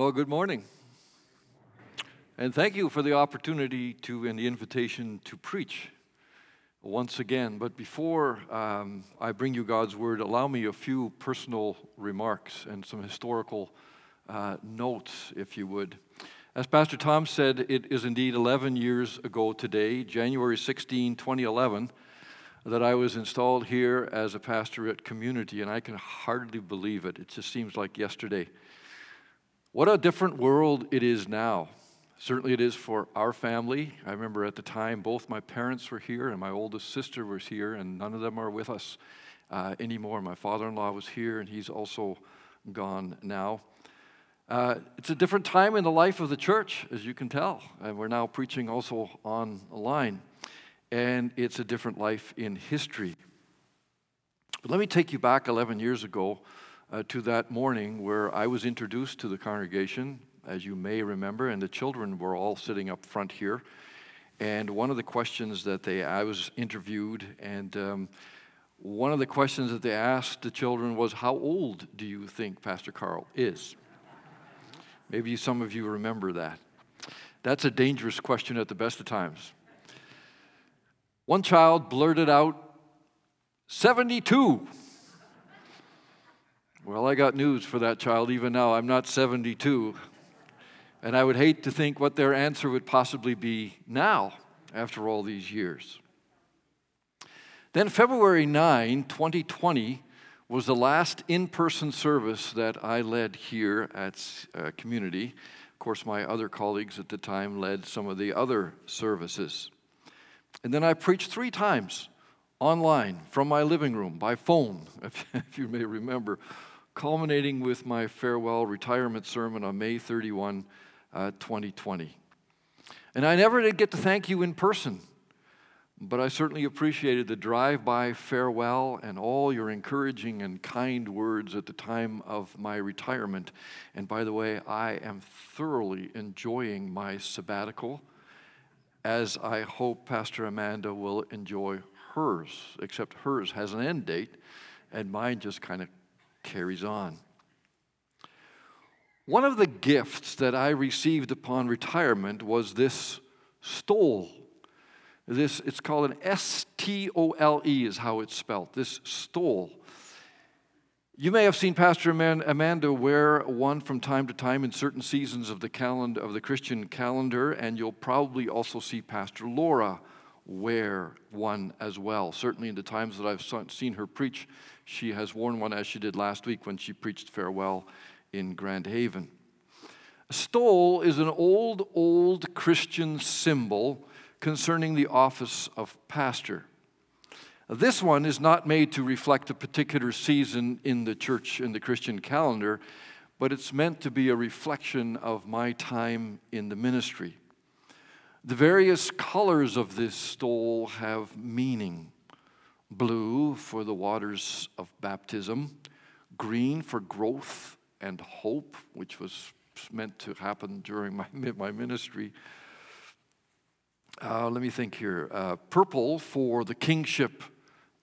Well, good morning. And thank you for the opportunity to and the invitation to preach once again. But before um, I bring you God's word, allow me a few personal remarks and some historical uh, notes, if you would. As Pastor Tom said, it is indeed 11 years ago today, January 16, 2011, that I was installed here as a pastor at Community, and I can hardly believe it. It just seems like yesterday. What a different world it is now. Certainly, it is for our family. I remember at the time both my parents were here and my oldest sister was here, and none of them are with us uh, anymore. My father in law was here, and he's also gone now. Uh, it's a different time in the life of the church, as you can tell. And we're now preaching also online. And it's a different life in history. But let me take you back 11 years ago uh, to that morning where I was introduced to the congregation, as you may remember, and the children were all sitting up front here. And one of the questions that they, I was interviewed, and um, one of the questions that they asked the children was, How old do you think Pastor Carl is? Maybe some of you remember that. That's a dangerous question at the best of times. One child blurted out, 72. Well, I got news for that child even now. I'm not 72. And I would hate to think what their answer would possibly be now after all these years. Then, February 9, 2020, was the last in person service that I led here at uh, Community. Of course, my other colleagues at the time led some of the other services. And then I preached three times online from my living room by phone, if, if you may remember, culminating with my farewell retirement sermon on May 31, uh, 2020. And I never did get to thank you in person, but I certainly appreciated the drive by farewell and all your encouraging and kind words at the time of my retirement. And by the way, I am thoroughly enjoying my sabbatical, as I hope Pastor Amanda will enjoy hers, except hers has an end date, and mine just kind of carries on. One of the gifts that I received upon retirement was this stole. This, it's called an S T O L E, is how it's spelled. This stole. You may have seen Pastor Amanda wear one from time to time in certain seasons of the calendar of the Christian calendar, and you'll probably also see Pastor Laura wear one as well. Certainly, in the times that I've seen her preach, she has worn one as she did last week when she preached farewell in Grand Haven. A stole is an old, old Christian symbol concerning the office of pastor. This one is not made to reflect a particular season in the church, in the Christian calendar, but it's meant to be a reflection of my time in the ministry. The various colors of this stole have meaning blue for the waters of baptism, green for growth and hope, which was meant to happen during my, my ministry. Uh, let me think here. Uh, purple for the kingship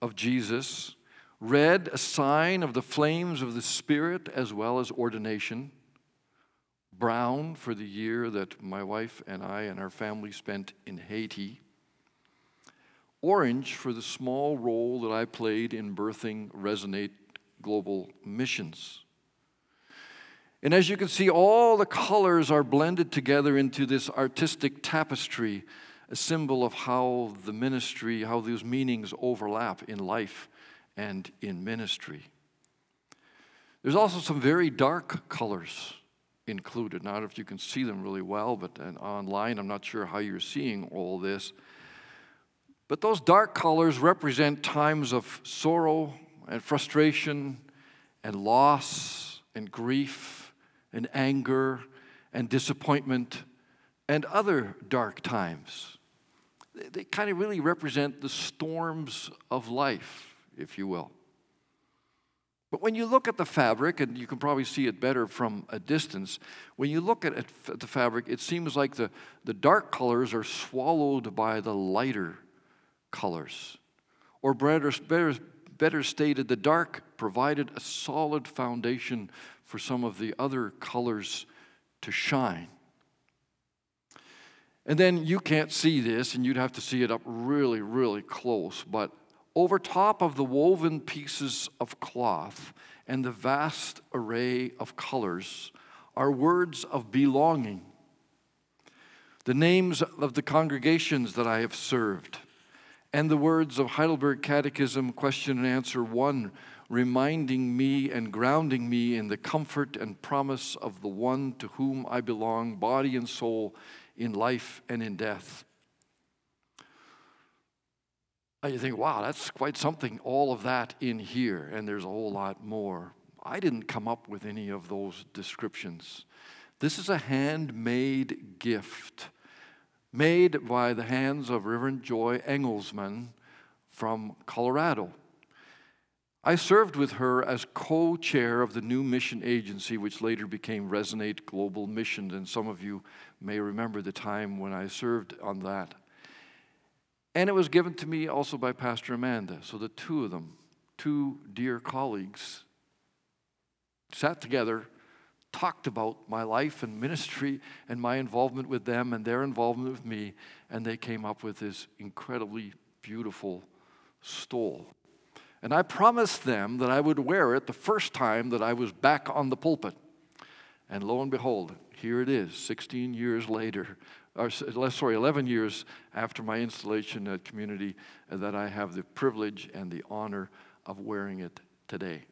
of Jesus, red, a sign of the flames of the Spirit as well as ordination, brown for the year that my wife and I and our family spent in Haiti orange for the small role that I played in birthing Resonate Global Missions. And as you can see, all the colors are blended together into this artistic tapestry, a symbol of how the ministry, how those meanings overlap in life and in ministry. There's also some very dark colors included. Not if you can see them really well, but online, I'm not sure how you're seeing all this. But those dark colors represent times of sorrow and frustration and loss and grief and anger and disappointment and other dark times. They kind of really represent the storms of life, if you will. But when you look at the fabric, and you can probably see it better from a distance, when you look at it, the fabric, it seems like the, the dark colors are swallowed by the lighter colors. Or better, better, stated, the dark provided a solid foundation for some of the other colors to shine. And then you can't see this, and you'd have to see it up really, really close. But over top of the woven pieces of cloth and the vast array of colors are words of belonging. The names of the congregations that I have served, and the words of Heidelberg Catechism, question and answer one, reminding me and grounding me in the comfort and promise of the one to whom I belong, body and soul, in life and in death. And you think, wow, that's quite something, all of that in here, and there's a whole lot more. I didn't come up with any of those descriptions. This is a handmade gift made by the hands of Reverend Joy Engelsman from Colorado. I served with her as co chair of the new mission agency, which later became Resonate Global Missions, and some of you may remember the time when I served on that. And it was given to me also by Pastor Amanda. So the two of them, two dear colleagues, sat together, talked about my life and ministry and my involvement with them and their involvement with me, and they came up with this incredibly beautiful stole. And I promised them that I would wear it the first time that I was back on the pulpit. And lo and behold, here it is, 16 years later, or sorry, 11 years after my installation at community, that I have the privilege and the honor of wearing it today.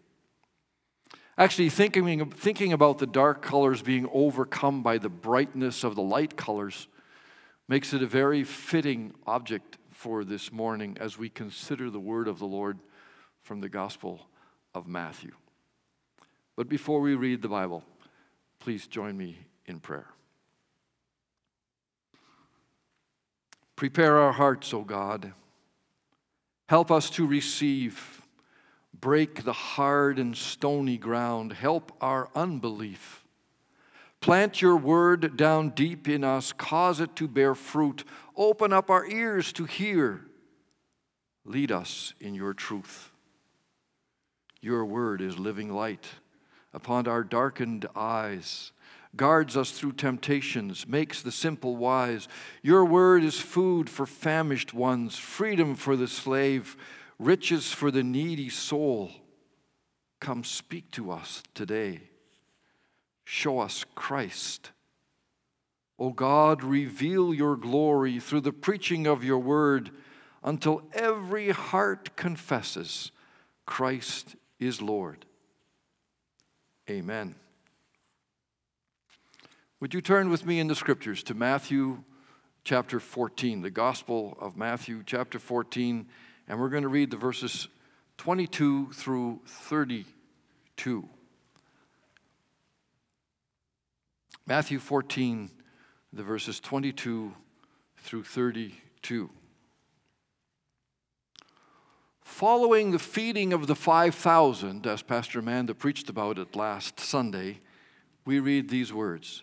Actually, thinking, thinking about the dark colors being overcome by the brightness of the light colors makes it a very fitting object for this morning as we consider the word of the Lord from the Gospel of Matthew. But before we read the Bible, please join me in prayer. Prepare our hearts, O God. Help us to receive. Break the hard and stony ground. Help our unbelief. Plant your word down deep in us. Cause it to bear fruit. Open up our ears to hear. Lead us in your truth. Your word is living light upon our darkened eyes, guards us through temptations, makes the simple wise. Your word is food for famished ones, freedom for the slave, riches for the needy soul. Come speak to us today. Show us Christ. O God, reveal your glory through the preaching of your word until every heart confesses Christ is Lord. Amen. Would you turn with me in the scriptures to Matthew chapter 14, the Gospel of Matthew chapter 14, and we're going to read the verses 22 through 32. Matthew 14, the verses 22 through 32. Following the feeding of the 5,000, as Pastor Amanda preached about it last Sunday, we read these words.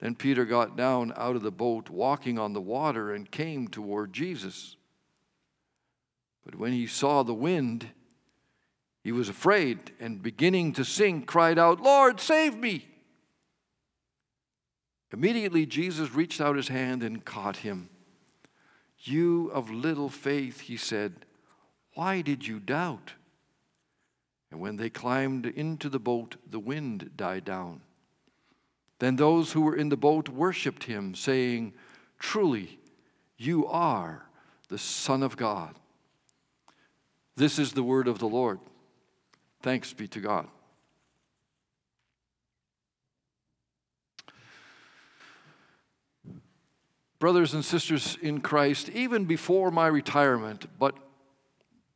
Then Peter got down out of the boat, walking on the water, and came toward Jesus. But when he saw the wind, he was afraid and beginning to sink, cried out, Lord, save me. Immediately, Jesus reached out his hand and caught him. You of little faith, he said, why did you doubt? And when they climbed into the boat, the wind died down. Then those who were in the boat worshiped him, saying, Truly, You are the Son of God. This is the word of the Lord. Thanks be to God. Brothers and sisters in Christ, even before my retirement, but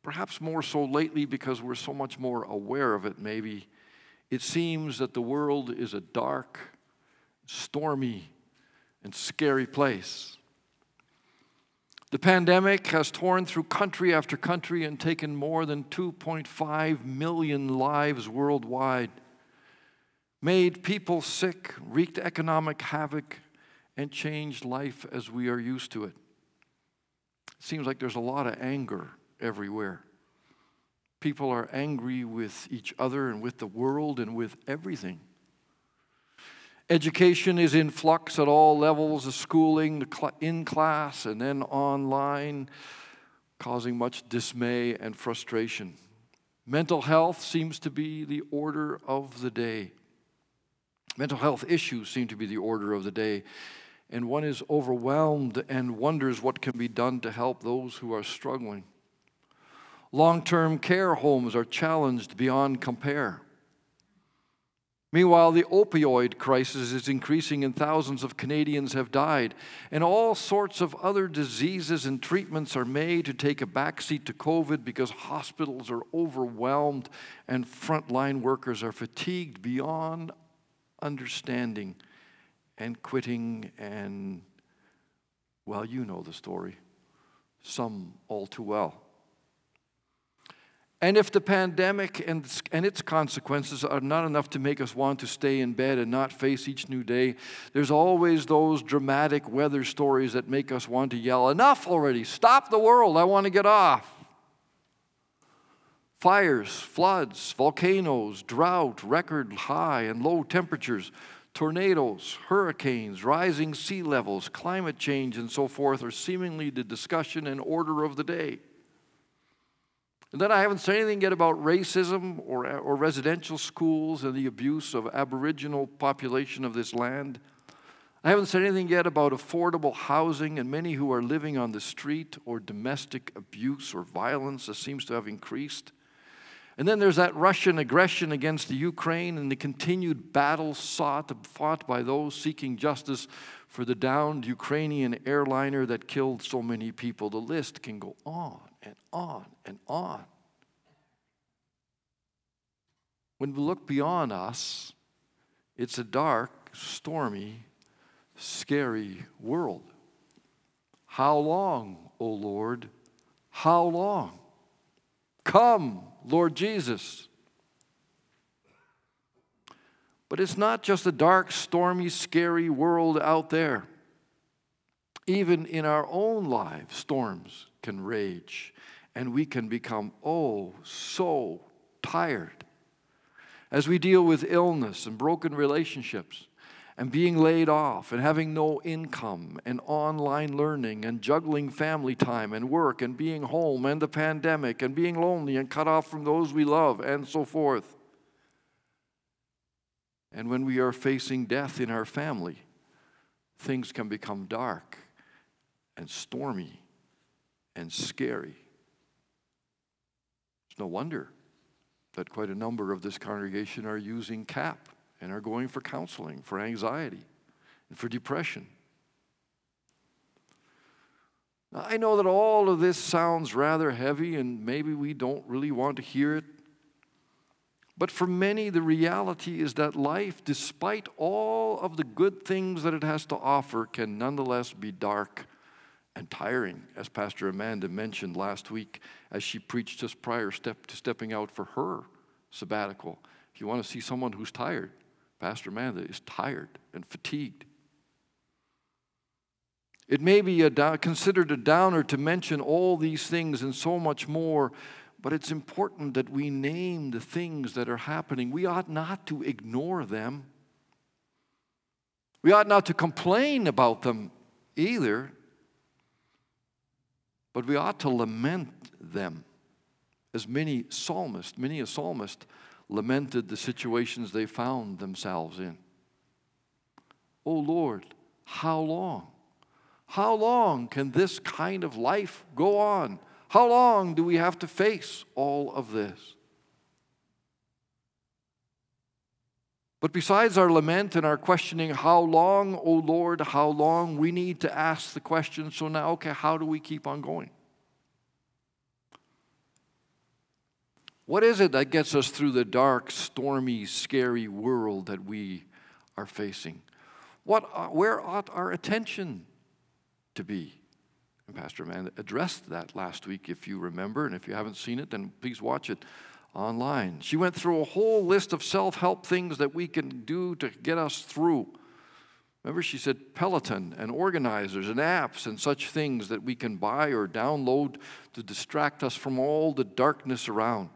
perhaps more so lately because we're so much more aware of it, maybe, it seems that the world is a dark, stormy, and scary place. The pandemic has torn through country after country and taken more than 2.5 million lives worldwide, made people sick, wreaked economic havoc, and changed life as we are used to it. It seems like there's a lot of anger everywhere. People are angry with each other and with the world and with everything. Education is in flux at all levels of schooling, in class and then online, causing much dismay and frustration. Mental health seems to be the order of the day. Mental health issues seem to be the order of the day and one is overwhelmed and wonders what can be done to help those who are struggling. Long term care homes are challenged beyond compare. Meanwhile, the opioid crisis is increasing and thousands of Canadians have died. And all sorts of other diseases and treatments are made to take a backseat to COVID because hospitals are overwhelmed and frontline workers are fatigued beyond understanding and quitting, and, well, you know the story, some all too well. And if the pandemic and, its consequences are not enough to make us want to stay in bed and not face each new day, there's always those dramatic weather stories that make us want to yell, Enough already! Stop the world! I want to get off! Fires, floods, volcanoes, drought, record high and low temperatures, Tornadoes, hurricanes, rising sea levels, climate change, and so forth are seemingly the discussion and order of the day. And then I haven't said anything yet about racism or, or residential schools and the abuse of Aboriginal population of this land. I haven't said anything yet about affordable housing and many who are living on the street or domestic abuse or violence that seems to have increased. And then there's that Russian aggression against the Ukraine and the continued battle sought, fought by those seeking justice for the downed Ukrainian airliner that killed so many people. The list can go on and on and on. When we look beyond us, it's a dark, stormy, scary world. How long, O Lord? How long? Come, Lord Jesus. But it's not just a dark, stormy, scary world out there. Even in our own lives, storms can rage, and we can become, oh, so tired. As we deal with illness and broken relationships, and being laid off and having no income and online learning and juggling family time and work and being home and the pandemic and being lonely and cut off from those we love and so forth. And when we are facing death in our family, things can become dark and stormy and scary. It's no wonder that quite a number of this congregation are using CAP and are going for counseling for anxiety and for depression. Now, I know that all of this sounds rather heavy and maybe we don't really want to hear it. But for many, the reality is that life, despite all of the good things that it has to offer, can nonetheless be dark and tiring, as Pastor Amanda mentioned last week as she preached just prior step to stepping out for her sabbatical. If you want to see someone who's tired, Pastor Amanda is tired and fatigued. It may be a, considered a downer to mention all these things and so much more, but it's important that we name the things that are happening. We ought not to ignore them. We ought not to complain about them either, but we ought to lament them. As many psalmists, many a psalmist lamented the situations they found themselves in. Oh Lord, how long? How long can this kind of life go on? How long do we have to face all of this? But besides our lament and our questioning, how long, O Lord, how long, we need to ask the question so now, okay, how do we keep on going? What is it that gets us through the dark, stormy, scary world that we are facing? What, uh, where ought our attention to be? And Pastor Man addressed that last week, if you remember, and if you haven't seen it, then please watch it online. She went through a whole list of self help things that we can do to get us through. Remember, she said Peloton and organizers and apps and such things that we can buy or download to distract us from all the darkness around.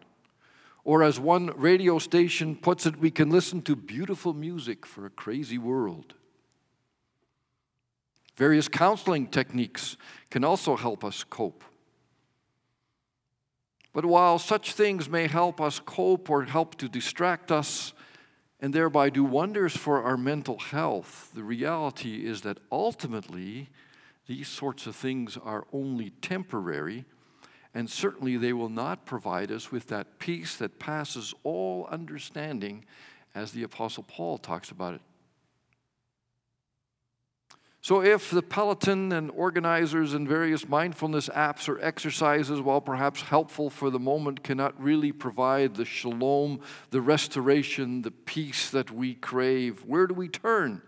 Or, as one radio station puts it, we can listen to beautiful music for a crazy world. Various counseling techniques can also help us cope. But while such things may help us cope or help to distract us and thereby do wonders for our mental health, the reality is that ultimately these sorts of things are only temporary, and certainly they will not provide us with that peace that passes all understanding, as the Apostle Paul talks about it. So, if the Peloton and organizers and various mindfulness apps or exercises, while perhaps helpful for the moment, cannot really provide the shalom, the restoration, the peace that we crave, where do we turn?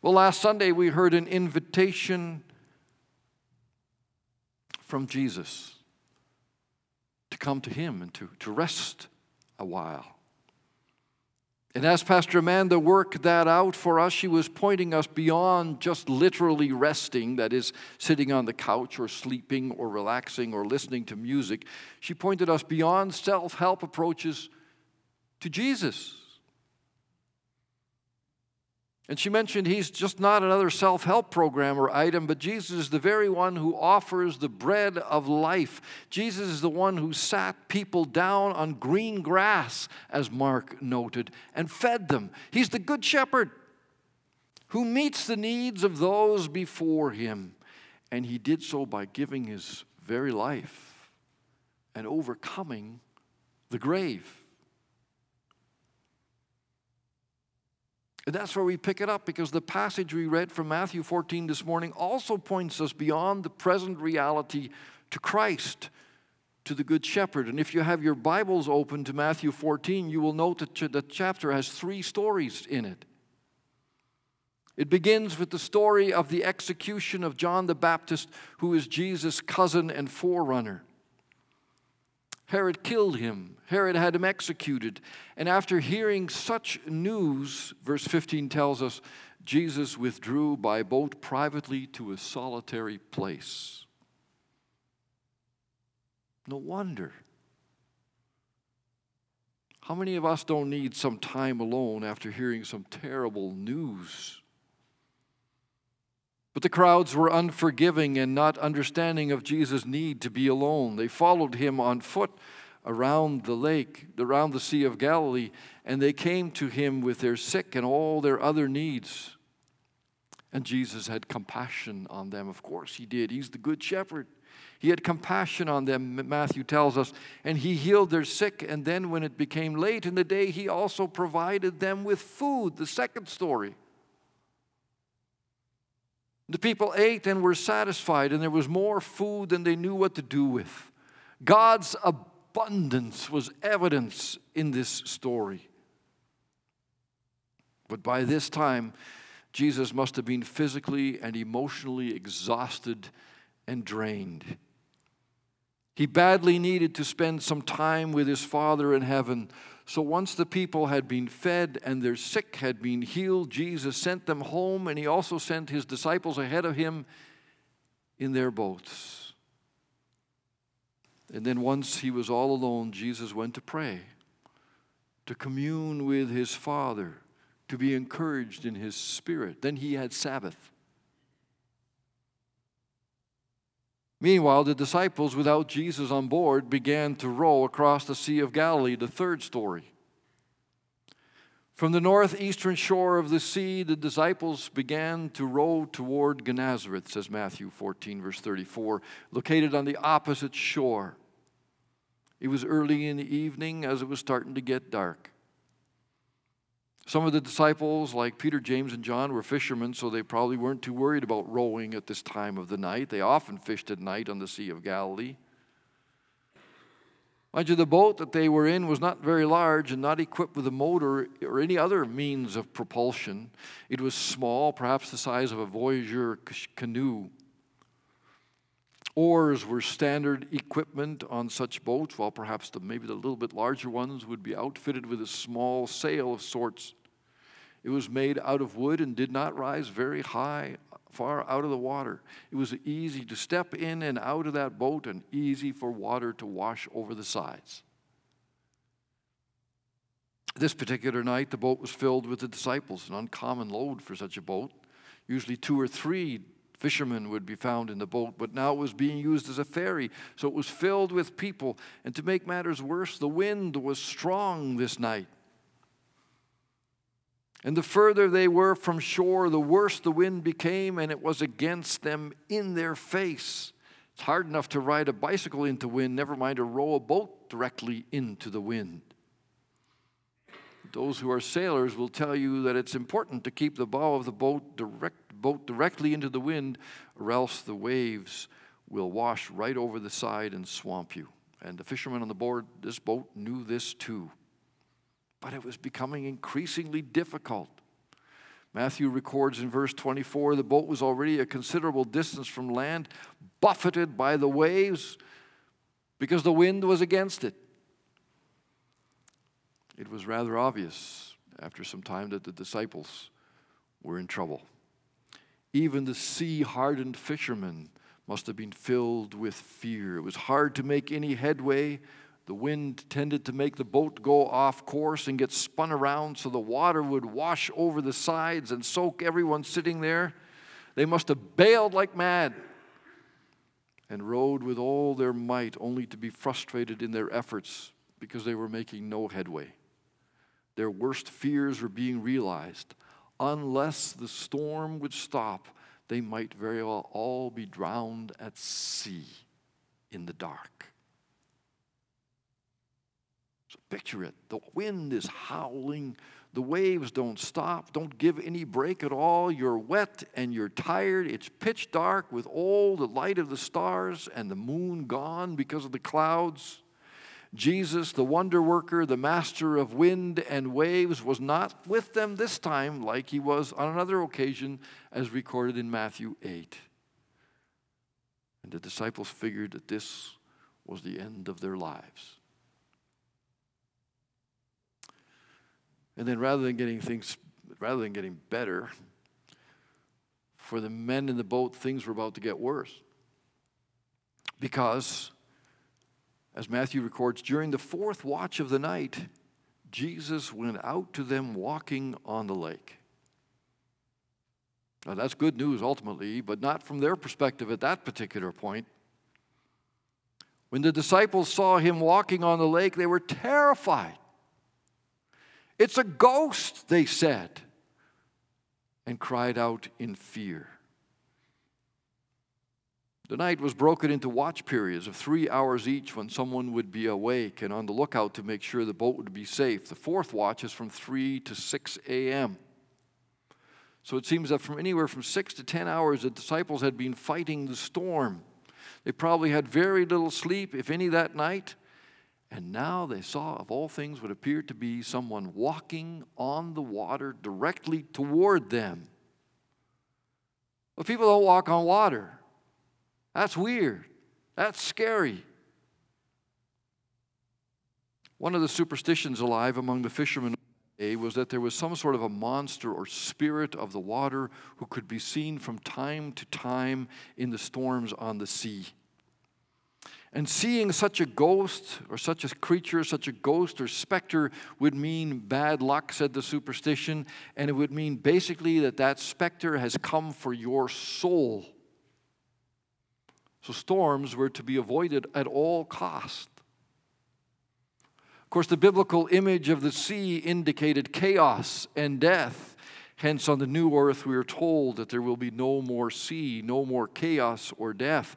Well, last Sunday we heard an invitation from Jesus to come to Him and to, to rest a while. And as Pastor Amanda worked that out for us, she was pointing us beyond just literally resting, that is, sitting on the couch or sleeping or relaxing or listening to music. She pointed us beyond self help approaches to Jesus. And she mentioned he's just not another self help program or item, but Jesus is the very one who offers the bread of life. Jesus is the one who sat people down on green grass, as Mark noted, and fed them. He's the good shepherd who meets the needs of those before him. And he did so by giving his very life and overcoming the grave. And that's where we pick it up because the passage we read from Matthew 14 this morning also points us beyond the present reality to Christ, to the Good Shepherd. And if you have your Bibles open to Matthew 14, you will note that the chapter has three stories in it. It begins with the story of the execution of John the Baptist, who is Jesus' cousin and forerunner. Herod killed him. Herod had him executed. And after hearing such news, verse 15 tells us, Jesus withdrew by boat privately to a solitary place. No wonder. How many of us don't need some time alone after hearing some terrible news? But the crowds were unforgiving and not understanding of Jesus' need to be alone. They followed him on foot around the lake, around the Sea of Galilee, and they came to him with their sick and all their other needs. And Jesus had compassion on them. Of course, he did. He's the good shepherd. He had compassion on them, Matthew tells us, and he healed their sick. And then, when it became late in the day, he also provided them with food. The second story. The people ate and were satisfied, and there was more food than they knew what to do with. God's abundance was evidence in this story. But by this time, Jesus must have been physically and emotionally exhausted and drained. He badly needed to spend some time with his Father in heaven so once the people had been fed and their sick had been healed, Jesus sent them home, and he also sent his disciples ahead of him in their boats. And then once he was all alone, Jesus went to pray, to commune with his Father, to be encouraged in his spirit. Then he had Sabbath. Meanwhile, the disciples, without Jesus on board, began to row across the Sea of Galilee, the third story. From the northeastern shore of the sea, the disciples began to row toward Gennesaret, says Matthew 14, verse 34, located on the opposite shore. It was early in the evening as it was starting to get dark. Some of the disciples, like Peter, James, and John, were fishermen, so they probably weren't too worried about rowing at this time of the night. They often fished at night on the Sea of Galilee. Mind you, the boat that they were in was not very large and not equipped with a motor or any other means of propulsion. It was small, perhaps the size of a Voyageur canoe. Oars were standard equipment on such boats, while perhaps the, maybe the little bit larger ones would be outfitted with a small sail of sorts. It was made out of wood and did not rise very high far out of the water. It was easy to step in and out of that boat and easy for water to wash over the sides. This particular night, the boat was filled with the disciples, an uncommon load for such a boat. Usually, two or three fishermen would be found in the boat, but now it was being used as a ferry, so it was filled with people. And to make matters worse, the wind was strong this night. And the further they were from shore, the worse the wind became, and it was against them in their face. It's hard enough to ride a bicycle into wind, never mind to row a boat directly into the wind. Those who are sailors will tell you that it's important to keep the bow of the boat, direct, boat directly into the wind, or else the waves will wash right over the side and swamp you. And the fishermen on the board this boat knew this too but it was becoming increasingly difficult. Matthew records in verse 24 the boat was already a considerable distance from land, buffeted by the waves because the wind was against it. It was rather obvious after some time that the disciples were in trouble. Even the sea hardened fishermen must have been filled with fear. It was hard to make any headway the wind tended to make the boat go off course and get spun around so the water would wash over the sides and soak everyone sitting there. They must have bailed like mad and rowed with all their might, only to be frustrated in their efforts because they were making no headway. Their worst fears were being realized. Unless the storm would stop, they might very well all be drowned at sea in the dark. Picture it. The wind is howling. The waves don't stop, don't give any break at all. You're wet and you're tired. It's pitch dark with all the light of the stars and the moon gone because of the clouds. Jesus, the wonder worker, the master of wind and waves, was not with them this time like he was on another occasion, as recorded in Matthew 8. And the disciples figured that this was the end of their lives. And then rather than getting things, rather than getting better, for the men in the boat, things were about to get worse. Because, as Matthew records, during the fourth watch of the night, Jesus went out to them walking on the lake. Now, that's good news ultimately, but not from their perspective at that particular point. When the disciples saw him walking on the lake, they were terrified. It's a ghost, they said, and cried out in fear. The night was broken into watch periods of three hours each when someone would be awake and on the lookout to make sure the boat would be safe. The fourth watch is from 3 to 6 a.m. So it seems that from anywhere from 6 to 10 hours, the disciples had been fighting the storm. They probably had very little sleep, if any, that night. And now they saw, of all things, what appeared to be someone walking on the water directly toward them. But people don't walk on water. That's weird. That's scary. One of the superstitions alive among the fishermen was that there was some sort of a monster or spirit of the water who could be seen from time to time in the storms on the sea. And seeing such a ghost or such a creature, such a ghost or specter would mean bad luck, said the superstition. And it would mean basically that that specter has come for your soul. So storms were to be avoided at all cost. Of course, the biblical image of the sea indicated chaos and death. Hence, on the new earth, we are told that there will be no more sea, no more chaos or death.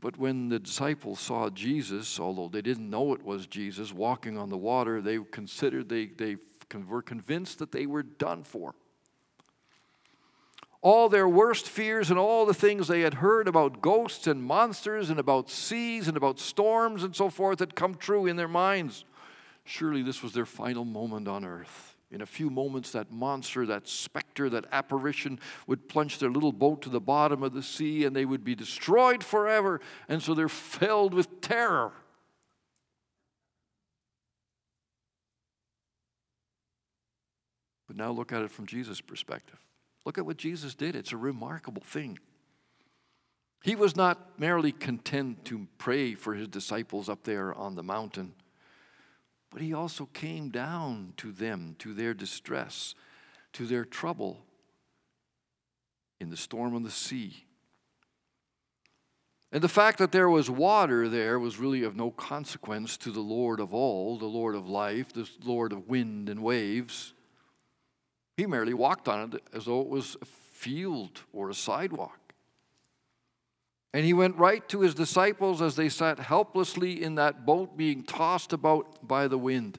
But when the disciples saw Jesus, although they didn't know it was Jesus walking on the water, they considered, they, they were convinced that they were done for. All their worst fears and all the things they had heard about ghosts and monsters and about seas and about storms and so forth had come true in their minds. Surely this was their final moment on earth. In a few moments, that monster, that specter, that apparition would plunge their little boat to the bottom of the sea and they would be destroyed forever. And so they're filled with terror. But now look at it from Jesus' perspective. Look at what Jesus did. It's a remarkable thing. He was not merely content to pray for his disciples up there on the mountain. But he also came down to them, to their distress, to their trouble in the storm on the sea. And the fact that there was water there was really of no consequence to the Lord of all, the Lord of life, the Lord of wind and waves. He merely walked on it as though it was a field or a sidewalk. And he went right to his disciples as they sat helplessly in that boat being tossed about by the wind.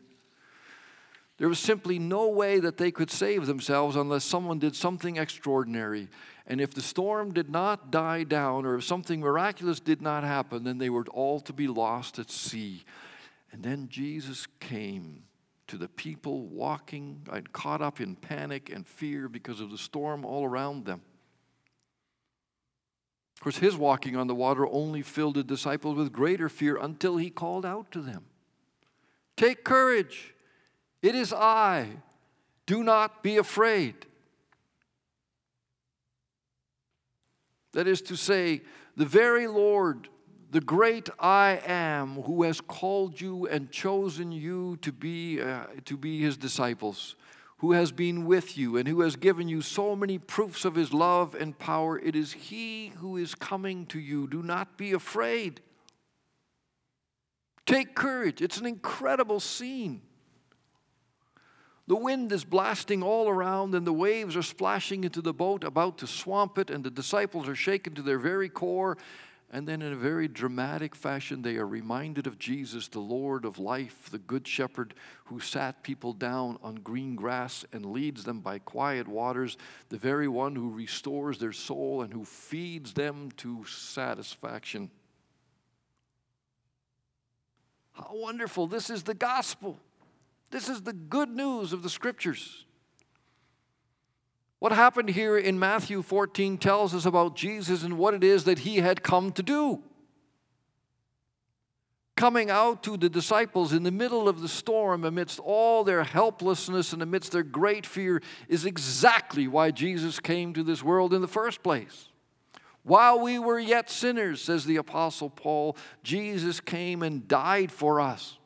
There was simply no way that they could save themselves unless someone did something extraordinary. And if the storm did not die down or if something miraculous did not happen, then they were all to be lost at sea. And then Jesus came to the people walking and caught up in panic and fear because of the storm all around them. Of course, his walking on the water only filled the disciples with greater fear until he called out to them Take courage, it is I. Do not be afraid. That is to say, the very Lord, the great I am, who has called you and chosen you to be, uh, to be his disciples, who has been with you and who has given you so many proofs of his love and power. It is he who is coming to you. Do not be afraid. Take courage. It's an incredible scene. The wind is blasting all around, and the waves are splashing into the boat, about to swamp it, and the disciples are shaken to their very core. And then, in a very dramatic fashion, they are reminded of Jesus, the Lord of life, the Good Shepherd who sat people down on green grass and leads them by quiet waters, the very one who restores their soul and who feeds them to satisfaction. How wonderful! This is the gospel. This is the good news of the scriptures. What happened here in Matthew 14 tells us about Jesus and what it is that he had come to do. Coming out to the disciples in the middle of the storm, amidst all their helplessness and amidst their great fear, is exactly why Jesus came to this world in the first place. While we were yet sinners, says the Apostle Paul, Jesus came and died for us.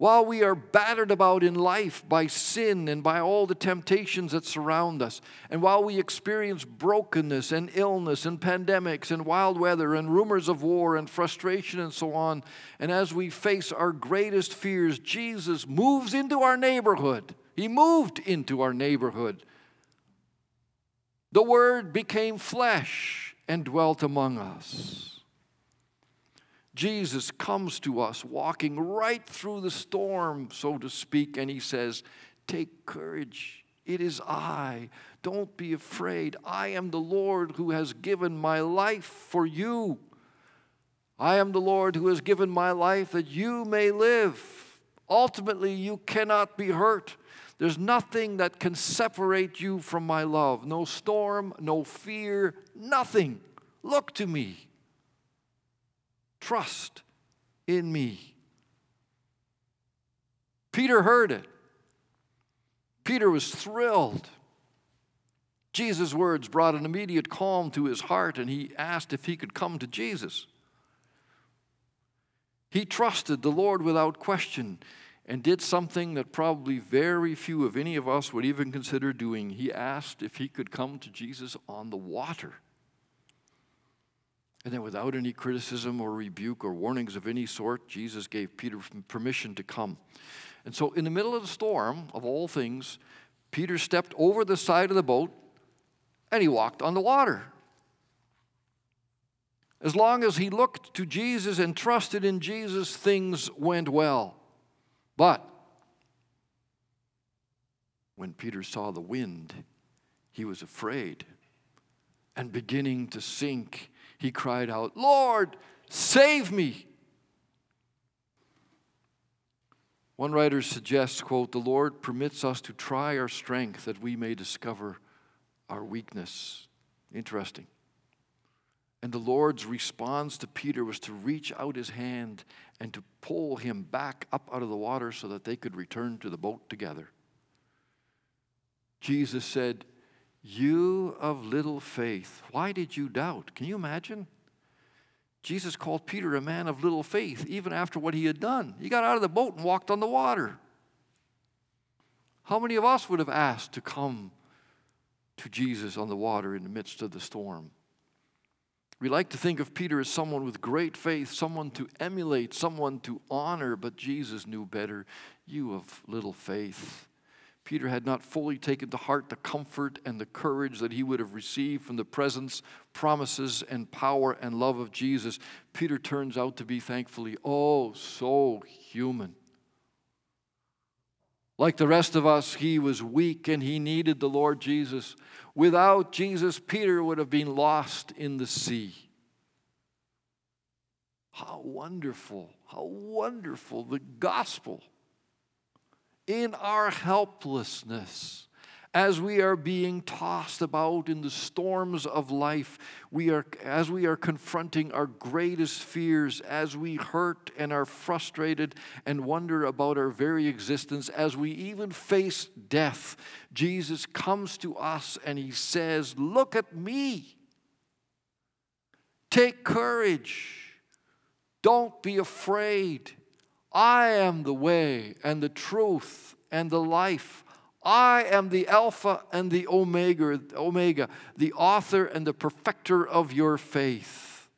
While we are battered about in life by sin and by all the temptations that surround us, and while we experience brokenness and illness and pandemics and wild weather and rumors of war and frustration and so on, and as we face our greatest fears, Jesus moves into our neighborhood. He moved into our neighborhood. The Word became flesh and dwelt among us. Jesus comes to us walking right through the storm, so to speak, and he says, Take courage. It is I. Don't be afraid. I am the Lord who has given my life for you. I am the Lord who has given my life that you may live. Ultimately, you cannot be hurt. There's nothing that can separate you from my love. No storm, no fear, nothing. Look to me. Trust in me. Peter heard it. Peter was thrilled. Jesus' words brought an immediate calm to his heart, and he asked if he could come to Jesus. He trusted the Lord without question and did something that probably very few of any of us would even consider doing. He asked if he could come to Jesus on the water. And then, without any criticism or rebuke or warnings of any sort, Jesus gave Peter permission to come. And so, in the middle of the storm, of all things, Peter stepped over the side of the boat and he walked on the water. As long as he looked to Jesus and trusted in Jesus, things went well. But when Peter saw the wind, he was afraid. And beginning to sink, he cried out, Lord, save me. One writer suggests, quote, the Lord permits us to try our strength that we may discover our weakness. Interesting. And the Lord's response to Peter was to reach out his hand and to pull him back up out of the water so that they could return to the boat together. Jesus said, You of little faith, why did you doubt? Can you imagine? Jesus called Peter a man of little faith, even after what he had done. He got out of the boat and walked on the water. How many of us would have asked to come to Jesus on the water in the midst of the storm? We like to think of Peter as someone with great faith, someone to emulate, someone to honor, but Jesus knew better. You of little faith. Peter had not fully taken to heart the comfort and the courage that he would have received from the presence, promises, and power and love of Jesus. Peter turns out to be, thankfully, oh, so human. Like the rest of us, he was weak and he needed the Lord Jesus. Without Jesus, Peter would have been lost in the sea. How wonderful, how wonderful the gospel in our helplessness, as we are being tossed about in the storms of life, we are, as we are confronting our greatest fears, as we hurt and are frustrated and wonder about our very existence, as we even face death, Jesus comes to us and he says, Look at me. Take courage. Don't be afraid. I am the way and the truth and the life. I am the Alpha and the Omega, Omega, the author and the perfecter of your faith.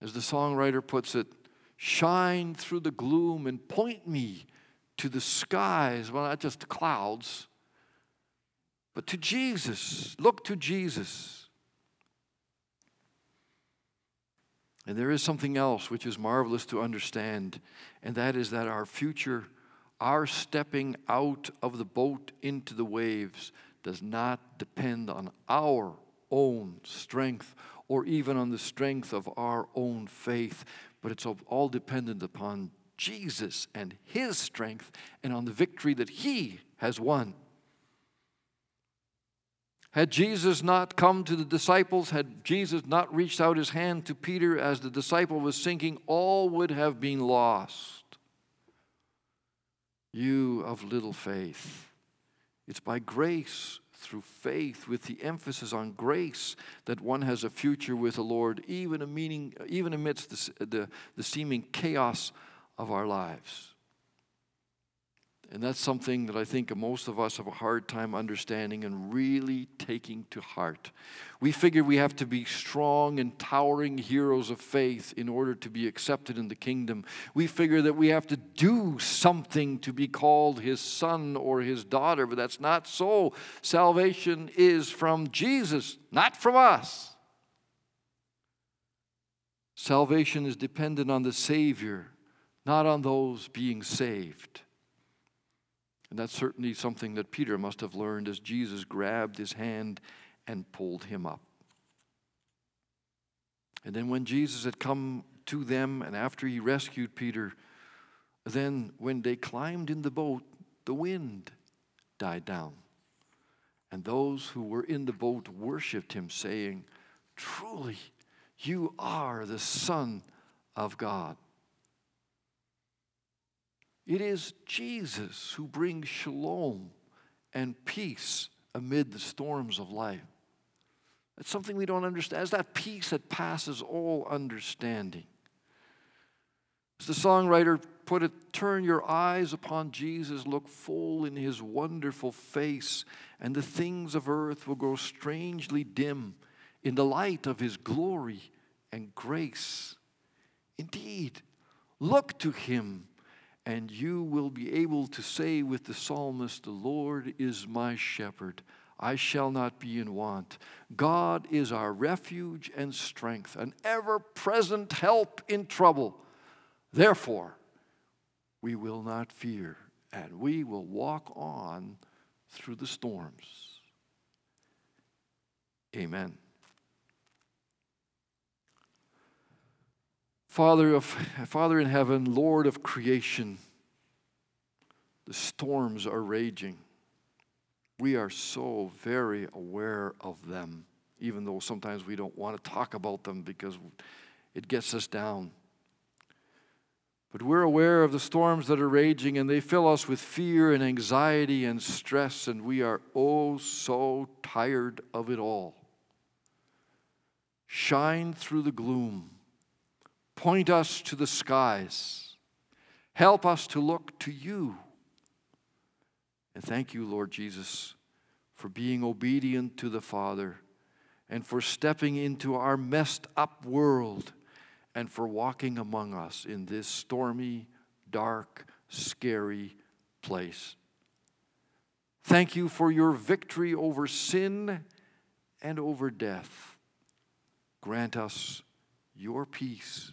As the songwriter puts it, shine through the gloom and point me to the skies, well, not just clouds, but to Jesus. Look to Jesus. And there is something else which is marvelous to understand, and that is that our future, our stepping out of the boat into the waves, does not depend on our own strength or even on the strength of our own faith, but it's all dependent upon Jesus and His strength and on the victory that He has won. Had Jesus not come to the disciples, had Jesus not reached out his hand to Peter as the disciple was sinking, all would have been lost. You of little faith. It's by grace, through faith, with the emphasis on grace, that one has a future with the Lord, even, a meaning, even amidst the, the, the seeming chaos of our lives. And that's something that I think most of us have a hard time understanding and really taking to heart. We figure we have to be strong and towering heroes of faith in order to be accepted in the kingdom. We figure that we have to do something to be called his son or his daughter, but that's not so. Salvation is from Jesus, not from us. Salvation is dependent on the Savior, not on those being saved. And that's certainly something that Peter must have learned as Jesus grabbed his hand and pulled him up. And then when Jesus had come to them and after he rescued Peter, then when they climbed in the boat, the wind died down. And those who were in the boat worshiped him, saying, Truly, you are the Son of God. It is Jesus who brings shalom and peace amid the storms of life. That's something we don't understand. It's that peace that passes all understanding. As the songwriter put it, turn your eyes upon Jesus, look full in his wonderful face, and the things of earth will grow strangely dim in the light of his glory and grace. Indeed, look to him, and you will be able to say with the psalmist, The Lord is my shepherd. I shall not be in want. God is our refuge and strength, an ever present help in trouble. Therefore, we will not fear, and we will walk on through the storms. Amen. Father, of, Father in heaven, Lord of creation, the storms are raging. We are so very aware of them, even though sometimes we don't want to talk about them because it gets us down. But we're aware of the storms that are raging, and they fill us with fear and anxiety and stress, and we are oh so tired of it all. Shine through the gloom Point us to the skies. Help us to look to you. And thank you, Lord Jesus, for being obedient to the Father and for stepping into our messed up world and for walking among us in this stormy, dark, scary place. Thank you for your victory over sin and over death. Grant us your peace